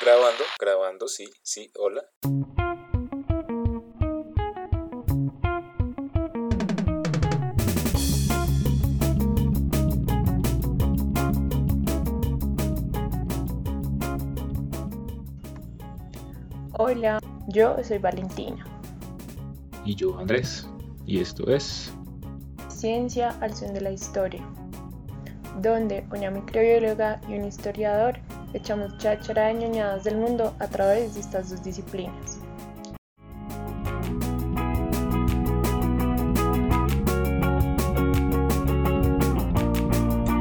Grabando, grabando, sí, sí, hola. Hola, yo soy Valentina. Y yo Andrés. Y esto es Ciencia al son de la historia, donde una microbióloga y un historiador echamos cháchara de ñoñadas del mundo a través de estas dos disciplinas.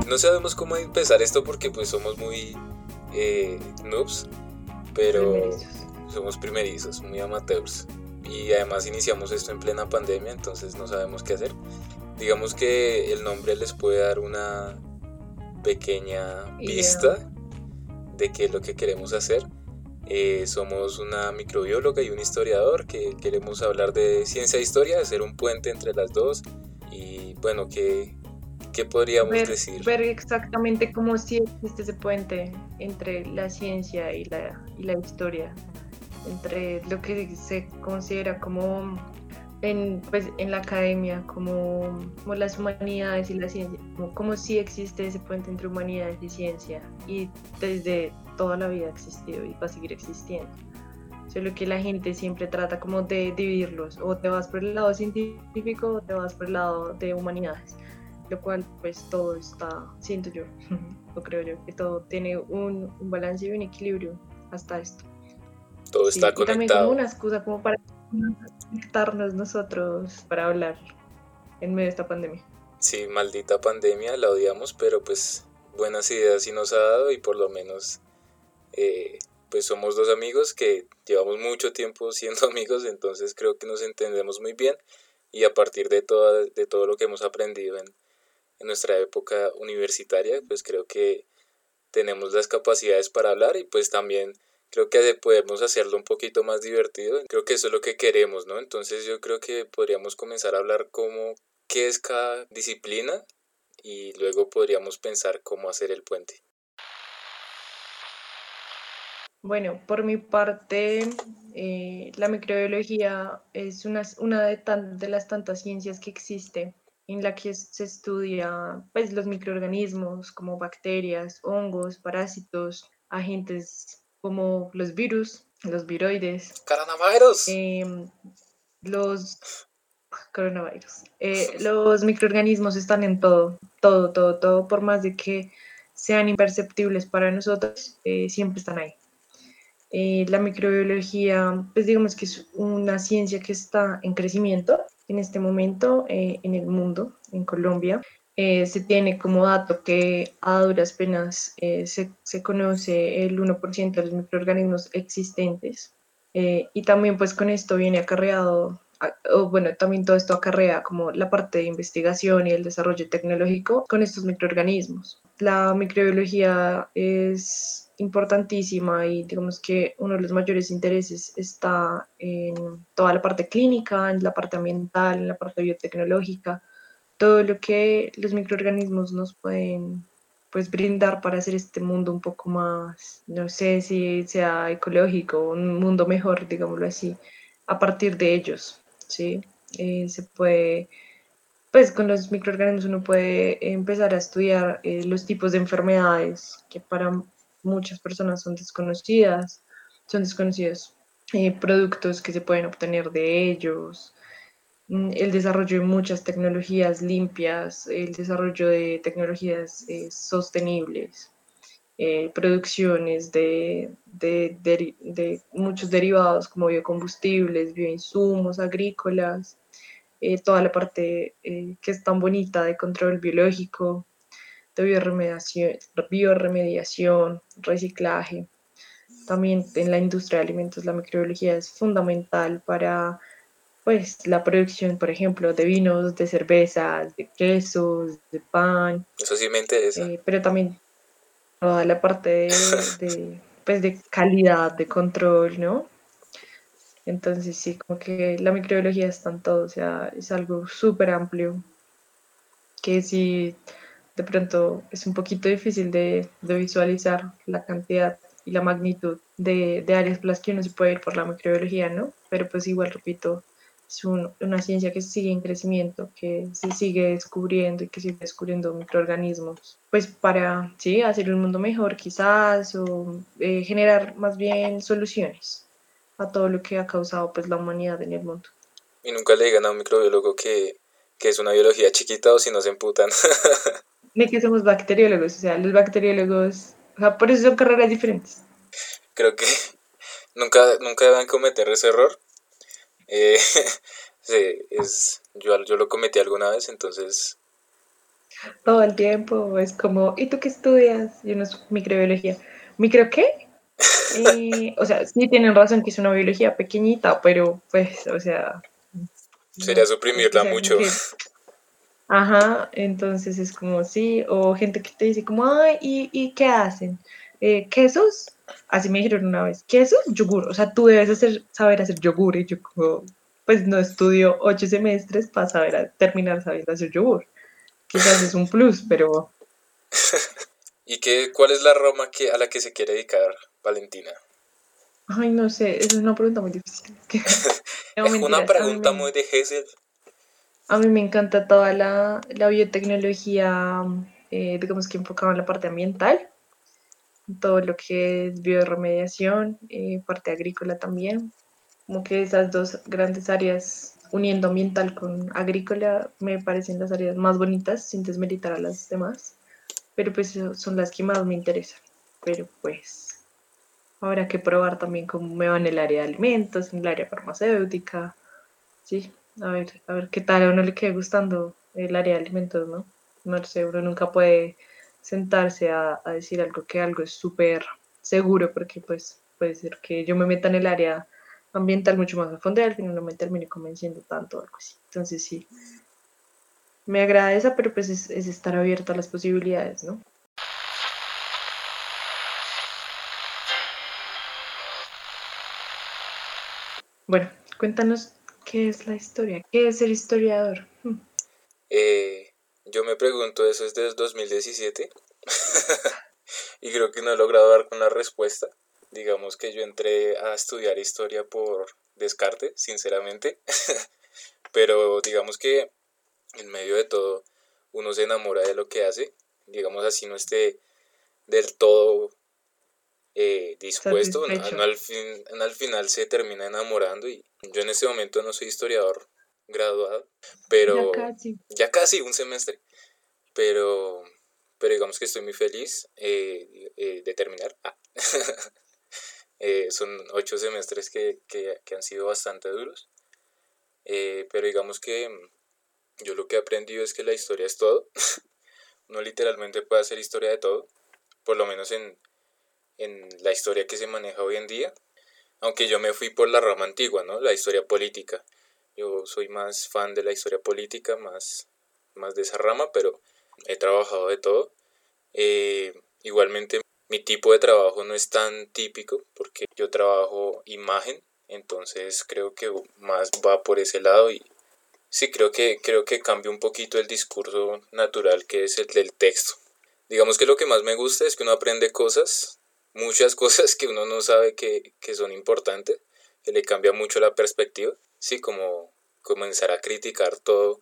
No sabemos cómo empezar esto porque pues somos muy eh, noobs, pero Primerizos. somos primerizos, muy amateurs. Y además iniciamos esto en plena pandemia, entonces no sabemos qué hacer. Digamos que el nombre les puede dar una pequeña pista de qué es lo que queremos hacer. Eh, somos una microbióloga y un historiador que queremos hablar de ciencia e historia, hacer un puente entre las dos. Y bueno, ¿qué, qué podríamos Ver, decir? ver exactamente cómo si existe ese puente entre la ciencia y la, y la historia, entre lo que se considera como en, pues, en la academia, como, como las humanidades y la ciencia, como, como si existe ese puente entre humanidades y ciencia, y desde toda la vida ha existido y va a seguir existiendo. Solo que la gente siempre trata como de dividirlos, o te vas por el lado científico o te vas por el lado de humanidades lo cual pues todo está, siento yo, o creo yo, que todo tiene un, un balance y un equilibrio hasta esto. Todo Sí, está y también conectado. como una excusa como para conectarnos nosotros para hablar en medio de esta pandemia. Sí, maldita pandemia, la odiamos, pero pues buenas ideas sí nos ha dado y por lo menos eh, pues somos dos amigos que llevamos mucho tiempo siendo amigos, entonces creo que nos entendemos muy bien y a partir de, toda, de todo lo que hemos aprendido en, en nuestra época universitaria, pues creo que tenemos las capacidades para hablar y pues también creo que podemos hacerlo un poquito más divertido. Creo que eso es lo que queremos, ¿no? Entonces yo creo que podríamos comenzar a hablar como qué es cada disciplina y luego podríamos pensar cómo hacer el puente. Bueno, por mi parte, eh, la microbiología es una, una de, tan- de las tantas ciencias que existe en la que se estudia pues, los microorganismos como bacterias, hongos, parásitos, agentes como los virus, los viroides, ¡Coronavirus! em, los coronavirus. Eh, los microorganismos están en todo, todo, todo, todo, por más de que sean imperceptibles para nosotros, eh, siempre están ahí. Eh, la microbiología, pues digamos que es una ciencia que está en crecimiento en este momento eh, en el mundo, en Colombia. Eh, se tiene como dato que a duras penas eh, se, se conoce el 1% de los microorganismos existentes. Eh, y también pues con esto viene acarreado, o bueno, también todo esto acarrea como la parte de investigación y el desarrollo tecnológico con estos microorganismos. La microbiología es importantísima y digamos que uno de los mayores intereses está en toda la parte clínica, en la parte ambiental, en la parte biotecnológica, todo lo que los microorganismos nos pueden pues brindar para hacer este mundo un poco más, no sé si sea ecológico, un mundo mejor, digámoslo así, a partir de ellos, ¿sí? Eh, se puede, pues con los microorganismos uno puede empezar a estudiar eh, los tipos de enfermedades que para muchas personas son desconocidas, son desconocidos, eh, productos que se pueden obtener de ellos, el desarrollo de muchas tecnologías limpias, el desarrollo de tecnologías eh, sostenibles, eh, producciones de muchos derivados como biocombustibles, bioinsumos, agrícolas, eh, toda la parte eh, que es tan bonita de control biológico, de bioremediación, bioremediación, reciclaje. También en la industria de alimentos la microbiología es fundamental para pues la producción, por ejemplo, de vinos, de cervezas, de quesos, de pan, Eso sí me interesa. eh, pero también toda la parte de, de, pues de calidad, de control, ¿no? Entonces sí, como que la microbiología está en todo, o sea, es algo súper amplio que sí, de pronto es un poquito difícil de, de visualizar la cantidad y la magnitud de, de áreas por las que uno se puede ir por la microbiología, ¿no? Pero pues igual, repito, es una ciencia que sigue en crecimiento, que se sigue descubriendo y que sigue descubriendo microorganismos, pues para, sí, hacer un mundo mejor quizás o eh, generar más bien soluciones a todo lo que ha causado pues la humanidad en el mundo. Y nunca le digan a un microbiólogo que, que es una biología chiquita o si no se emputan. De que somos bacteriólogos, o sea, los bacteriólogos, o sea, por eso son carreras diferentes. Creo que nunca, nunca deben cometer ese error eh, sí, es, yo, yo lo cometí alguna vez, entonces... Todo el tiempo es como, ¿y tú qué estudias? Yo no es microbiología. ¿Micro qué? Eh, o sea, sí tienen razón que es una biología pequeñita, pero pues, o sea... Sería suprimirla mucho. Ajá, entonces es como, sí, o gente que te dice como, ay, ¿y, y qué hacen? Eh, ¿Quesos? así me dijeron una vez, ¿qué es eso? Yogur, o sea, tú debes hacer, saber hacer yogur y yo como, pues no estudio ocho semestres para saber terminar sabiendo hacer yogur. Quizás es un plus, pero... ¿Y qué, cuál es la Roma que, a la que se quiere dedicar Valentina? Ay, no sé, es una pregunta muy difícil. es una pregunta muy de Hessel. A mí me encanta toda la, la biotecnología, eh, digamos que enfocada en la parte ambiental todo lo que es bioremediación, eh, parte agrícola también. Como que esas dos grandes áreas, uniendo ambiental con agrícola, me parecen las áreas más bonitas, sin desmeritar a las demás. Pero pues son las que más me interesan. Pero pues habrá que probar también cómo me va en el área de alimentos, en el área farmacéutica. Sí, a ver, a ver qué tal a uno le quede gustando el área de alimentos, ¿no? No sé, uno nunca puede sentarse a, decir algo que algo es súper seguro, porque pues puede ser que yo me meta en el área ambiental mucho más a fondo y al final no me termine convenciendo tanto o algo así. Entonces sí, me agradece, pero pues es, es estar abierto a las posibilidades, ¿no? Bueno, cuéntanos qué es la historia, qué es ser historiador. Hmm. Eh, yo me pregunto eso desde 2017 y creo que no he logrado dar con la respuesta. Digamos que yo entré a estudiar historia por descarte, sinceramente, pero digamos que en medio de todo uno se enamora de lo que hace, digamos así no esté del todo eh, dispuesto, al, fin, al final se termina enamorando y yo en este momento no soy historiador graduado, pero ya casi, un semestre, pero, pero digamos que estoy muy feliz eh, eh, de terminar. Ah. Eh, son ocho semestres que, que, que, han sido bastante duros, pero digamos que yo lo que he aprendido es que la historia es todo. Uno literalmente puede hacer historia de todo, por lo menos en, en la historia que se maneja hoy en día. Aunque yo me fui por la rama antigua, ¿no? La historia política. Yo soy más fan de la historia política, más, más de esa rama, pero he trabajado de todo. Eh, igualmente mi tipo de trabajo no es tan típico porque yo trabajo imagen, entonces creo que más va por ese lado y sí creo que creo que cambia un poquito el discurso natural que es el del texto. Digamos que lo que más me gusta es que uno aprende cosas, muchas cosas que uno no sabe que, que son importantes, que le cambia mucho la perspectiva sí, como comenzar a criticar todo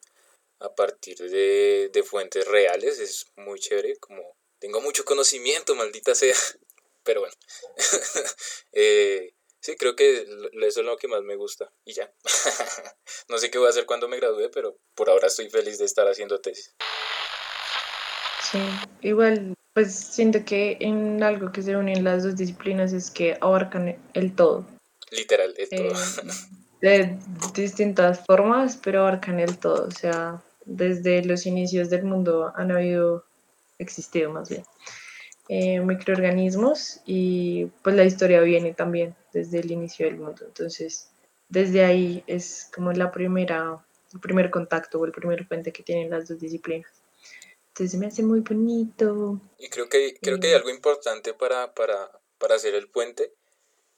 a partir de, fuentes reales es muy chévere, como tengo mucho conocimiento, maldita sea, pero bueno, eh, sí, creo que eso es lo que más me gusta y ya, no sé qué voy a hacer cuando me gradúe, pero por ahora estoy feliz de estar haciendo tesis. Sí, igual, pues siento que en algo que se unen las dos disciplinas es que abarcan el todo. Literal, el todo. De distintas formas, pero abarcan el todo. O sea, desde los inicios del mundo han habido, existido más bien, eh, microorganismos y pues la historia viene también desde el inicio del mundo. Entonces, desde ahí es como la primera, el primer contacto o el primer puente que tienen las dos disciplinas. Entonces me hace muy bonito. Y creo que, creo que hay algo importante para, para, para hacer el puente,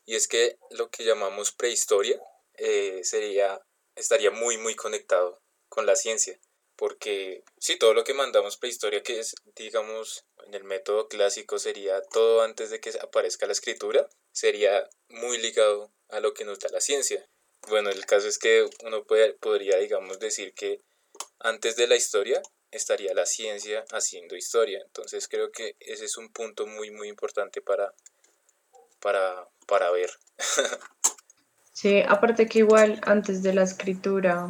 y es que lo que llamamos prehistoria, eh, sería, estaría muy, muy conectado con la ciencia. porque sí, todo lo que mandamos prehistoria, que es, digamos, en el método clásico sería todo antes de que aparezca la escritura, sería muy ligado a lo que nos da la ciencia. Bueno, el caso es que uno puede, podría, digamos, decir que antes de la historia estaría la ciencia haciendo historia. Entonces creo que ese es un punto muy, muy importante para, para, para ver. sí, aparte que igual antes de la escritura,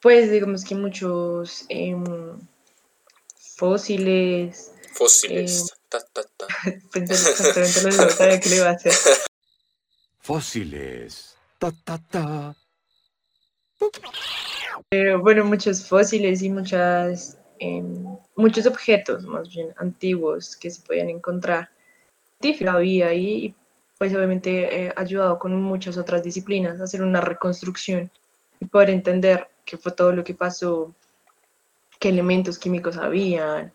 pues digamos que muchos em, fósiles. Fósiles. Eh, ta, ta, ta. Pensé exactamente lo que que le iba a hacer. Fósiles. Ta, ta, ta. Pero bueno, muchos fósiles y muchas, em, muchos objetos más bien antiguos que se podían encontrar. Había ahí y pues obviamente ha ayudado con muchas otras disciplinas a hacer una reconstrucción y poder entender qué fue todo lo que pasó, qué elementos químicos habían,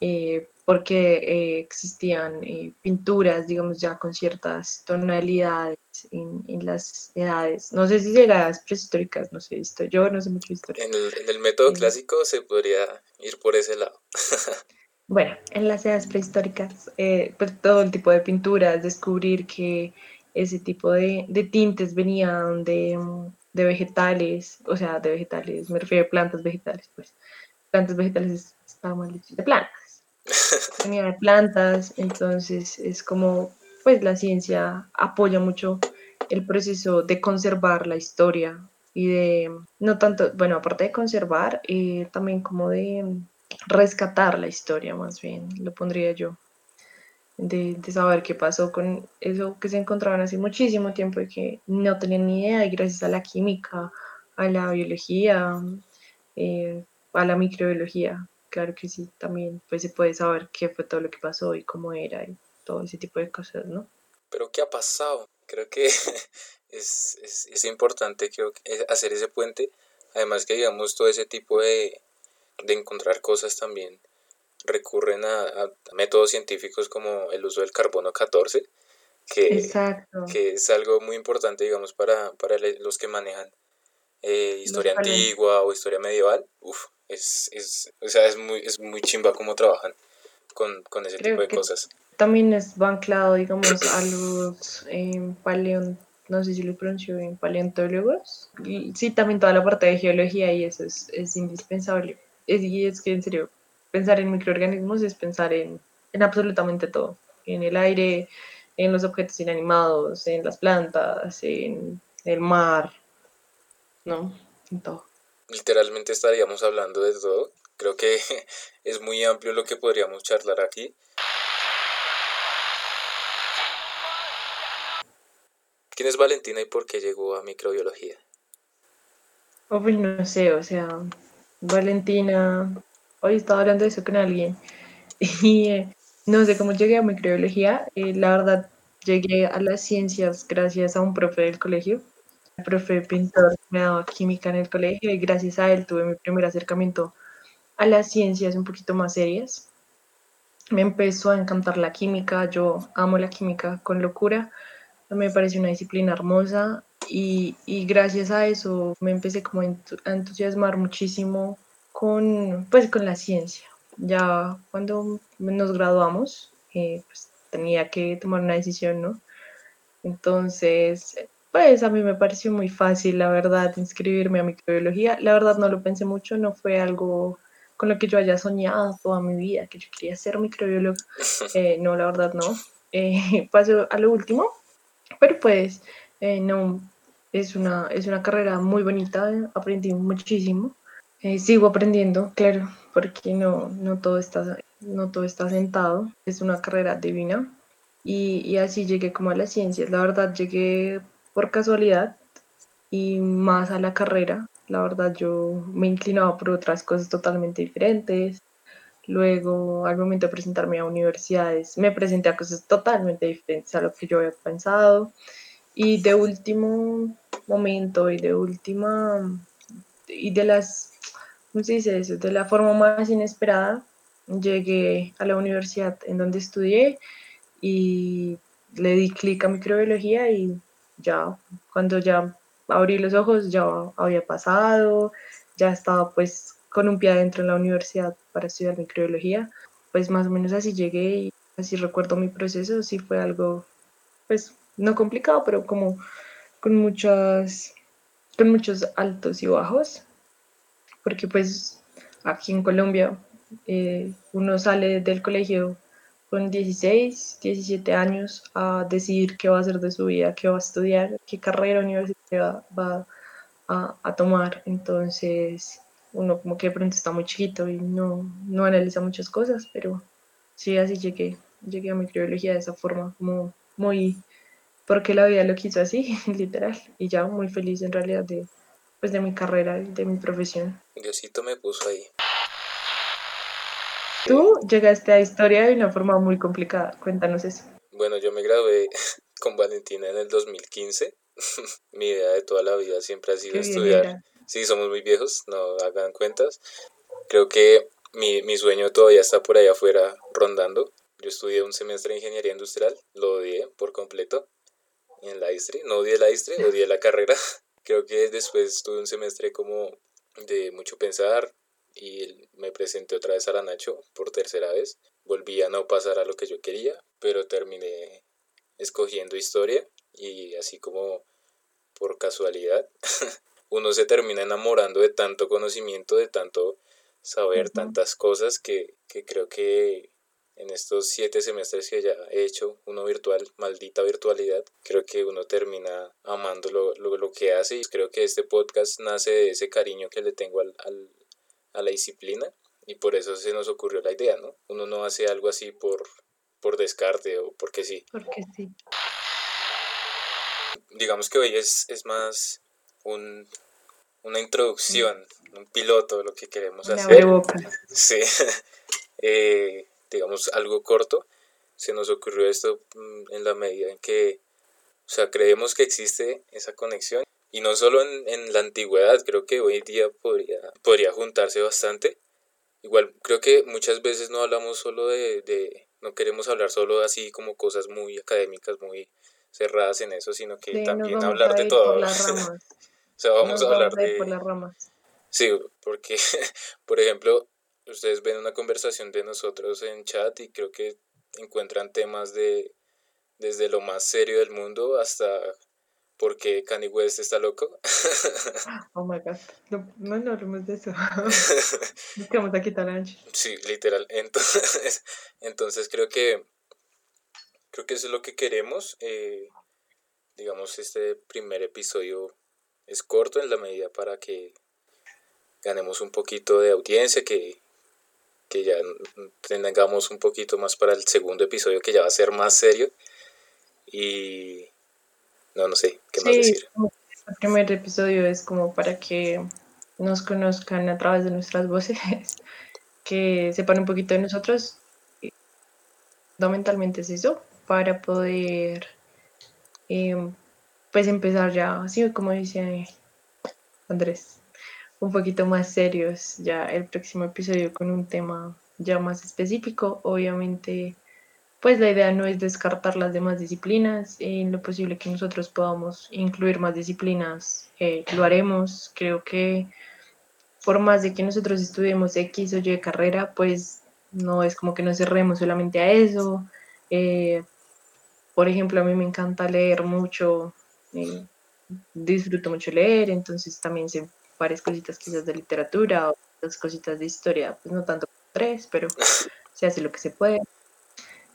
eh, porque eh, existían eh, pinturas, digamos, ya con ciertas tonalidades en, en, las edades. No sé si edades prehistóricas, no sé, visto yo no sé mucho de historia. En el, en el método clásico se podría ir por ese lado. bueno, en las edades prehistóricas, eh, pues todo el tipo de pinturas, descubrir que ese tipo de, de tintes venían de, de vegetales, o sea, de vegetales, me refiero a plantas vegetales, pues. Plantas vegetales está mal dicho, de plantas tenía de plantas, entonces es como, pues la ciencia apoya mucho el proceso de conservar la historia y de, no tanto, bueno, aparte de conservar, eh, también como de rescatar la historia, más bien, lo pondría yo, de, de, saber qué pasó con eso que se encontraban hace muchísimo tiempo y que no tenían ni idea, y gracias a la química, a la biología, eh, a la microbiología, claro que sí, también pues se puede saber qué fue todo lo que pasó y cómo era y todo ese tipo de cosas, ¿no? Pero ¿qué ha pasado? Creo que es, es, es importante creo, hacer ese puente, además que digamos todo ese tipo de, de encontrar cosas también recurren a, a, métodos científicos como el uso del carbono 14, que, que es algo muy importante, digamos, para, para los que manejan eh, historia antigua o historia medieval. Uf, es, es, o sea, es muy, es muy chimba cómo trabajan con, con ese tipo de cosas. También es anclado, digamos, a los eh, no sé si lo pronuncio bien, paleontólogos. Sí, también toda la parte de geología y eso es, es indispensable. Es, y es que, en serio, pensar en microorganismos es pensar en, en absolutamente todo. En el aire, en los objetos inanimados, en las plantas, en el mar, ¿no? En todo literalmente estaríamos hablando de todo. Creo que es muy amplio lo que podríamos charlar aquí. ¿Quién es Valentina y por qué llegó a microbiología? Oh, pues no sé, o sea, Valentina, hoy estaba hablando de eso con alguien y eh, no sé cómo llegué a microbiología. Eh, la verdad, llegué a las ciencias gracias a un profe del colegio el profe pintor me daba química en el colegio y gracias a él tuve mi primer acercamiento a las ciencias un poquito más serias. Me empezó a encantar la química, yo amo la química con locura, me parece una disciplina hermosa y, y gracias a eso me empecé como a entusiasmar muchísimo con, pues, con la ciencia. Ya cuando nos graduamos, eh, pues, tenía que tomar una decisión, ¿no? Entonces pues a mí me pareció muy fácil, la verdad, inscribirme a microbiología. La verdad no lo pensé mucho, no fue algo con lo que yo haya soñado toda mi vida, que yo quería ser microbióloga. Eh, no, la verdad no. Eh, pasó a lo último, pero pues eh, no, es una, es una carrera muy bonita, aprendí muchísimo. Eh, sigo aprendiendo, claro, porque no, no, todo está, no todo está sentado. Es una carrera divina. Y, y así llegué como a las ciencias. La verdad llegué por casualidad y más a la carrera. La verdad yo me inclinaba por otras cosas totalmente diferentes. Luego, al momento de presentarme a universidades, me presenté a cosas totalmente diferentes a lo que yo había pensado. Y de último momento y de última, y de las, ¿cómo se dice eso? De la forma más inesperada, llegué a la universidad en donde estudié y le di clic a microbiología y ya cuando ya abrí los ojos ya había pasado, ya estaba pues con un pie adentro en la universidad para estudiar microbiología. Pues más o menos así llegué y así recuerdo mi proceso. Sí fue algo, pues no complicado, pero como con muchas, con muchos altos y bajos. Porque pues aquí en Colombia eh, uno sale del colegio con 16, 17 años a decidir qué va a hacer de su vida, qué va a estudiar, qué carrera universitaria va, a, a, tomar. Entonces, uno como que de pronto está muy chiquito y no, no analiza muchas cosas, pero sí, así llegué, llegué a microbiología de esa forma, como muy, porque la vida lo quiso así, literal, y ya muy feliz en realidad de, pues, de mi carrera, de mi profesión. Diosito me puso ahí. Tú llegaste a historia de una forma muy complicada, cuéntanos eso. Bueno, yo me gradué con Valentina en el 2015. Mi idea de toda la vida siempre ha sido estudiar. Sí, somos muy viejos, no hagan cuentas. Creo que mi, mi sueño todavía está por allá afuera rondando. Yo estudié un semestre de ingeniería industrial, lo odié por completo en la ISTRI. No odié la ISTRI, odié la carrera. Creo que después tuve un semestre como de mucho pensar, y me presenté otra vez a la Nacho por tercera vez. Volví a no pasar a lo que yo quería, pero terminé escogiendo historia y así como por casualidad uno se termina enamorando de tanto conocimiento, de tanto saber tantas cosas que, que creo que en estos siete semestres que ya he hecho, uno virtual, maldita virtualidad, creo que uno termina amando lo, lo, lo que hace y creo que este podcast nace de ese cariño que le tengo al, al, a la disciplina y por eso se nos ocurrió la idea, ¿no? Uno no hace algo así por, por descarte o porque sí. Porque sí. Digamos que hoy es, es más un, una introducción, un piloto de lo que queremos hacer. Sí, eh, digamos algo corto. Se nos ocurrió esto mm, en la medida en que, o sea, creemos que existe esa conexión y no solo en, en, la antigüedad, creo que hoy día podría, podría juntarse bastante. Igual creo que muchas veces no hablamos solo de, de, no queremos hablar solo así como cosas muy académicas, muy cerradas en eso, sino que también hablar de todo. o sea, vamos a hablar de... Por las ramas. Sí, porque, por ejemplo, ustedes ven una conversación de nosotros en chat y creo que encuentran temas de desde lo más serio del mundo hasta porque Kanye West está loco. oh my god, no, no, no hablemos de eso. Nos quedamos aquí tan ancho. Sí, literal. Entonces, entonces creo que creo que eso es lo que queremos. Eh, digamos, este primer episodio es corto en la medida para que ganemos un poquito de audiencia, que, que ya tengamos un poquito más para el segundo episodio, que ya va a ser más serio. Y no, no sé, ¿qué más decir? El primer episodio es como para que nos conozcan a través de nuestras voces, que sepan un poquito de nosotros. Fundamentalmente es eso, para poder em, pues empezar ya, así como dice Andrés, un poquito más serios ya el próximo episodio con un tema ya más específico. Obviamente pues la idea no es descartar las demás disciplinas, en lo posible que nosotros podamos incluir más disciplinas, eh, lo haremos. Creo que por más de que nosotros estudiemos X o Y carrera, pues no es como que nos cerremos solamente a eso. Eh, por ejemplo, a mí me encanta leer mucho, eh, disfruto mucho leer, entonces también sé varias cositas quizás de literatura o otras cositas de historia, pues no tanto tres, pero se hace lo que se puede.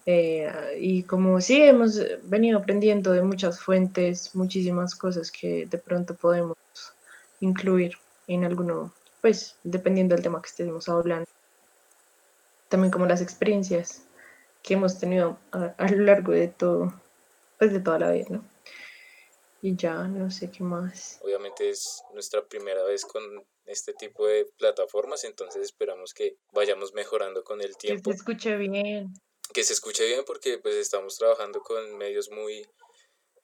Eh, y como sí, hemos venido aprendiendo de muchas fuentes, muchísimas cosas que de pronto podemos incluir en alguno, pues dependiendo del tema que estemos hablando. También como las experiencias que hemos tenido a, a lo largo de todo, pues de toda la vida, ¿no? Y ya, no sé qué más. Obviamente es nuestra primera vez con este tipo de plataformas, entonces esperamos que vayamos mejorando con el tiempo. Que se escuche bien que se escuche bien porque pues estamos trabajando con medios muy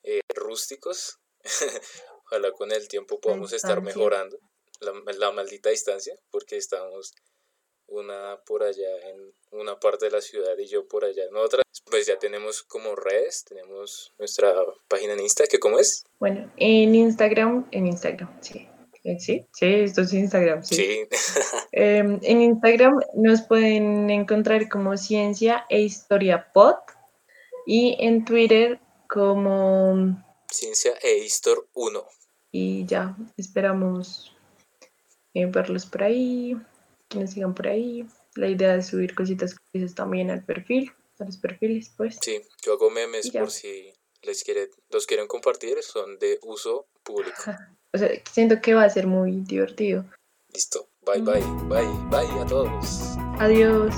eh, rústicos. Ojalá con el tiempo podamos estar mejorando la, la, maldita distancia porque estamos una por allá en una parte de la ciudad y yo por allá en otra. Pues ya tenemos como redes, tenemos nuestra página en Insta, que cómo es? Bueno, en Instagram, en Instagram, sí. Eh, Sí, sí, esto es Instagram, sí. Sí. Em, en Instagram nos pueden encontrar como Ciencia e Historia Pod y en Twitter como... Ciencia e Histor 1. Y ya, esperamos eh, verlos por ahí, que nos sigan por ahí. La idea es subir cositas curiosas también al perfil, a los perfiles, pues. Sí, yo hago memes por si les quiere, los quieren compartir, son de uso público. O sea, siento que va a ser muy divertido. Listo. Bye bye. Bye bye a todos. Adiós.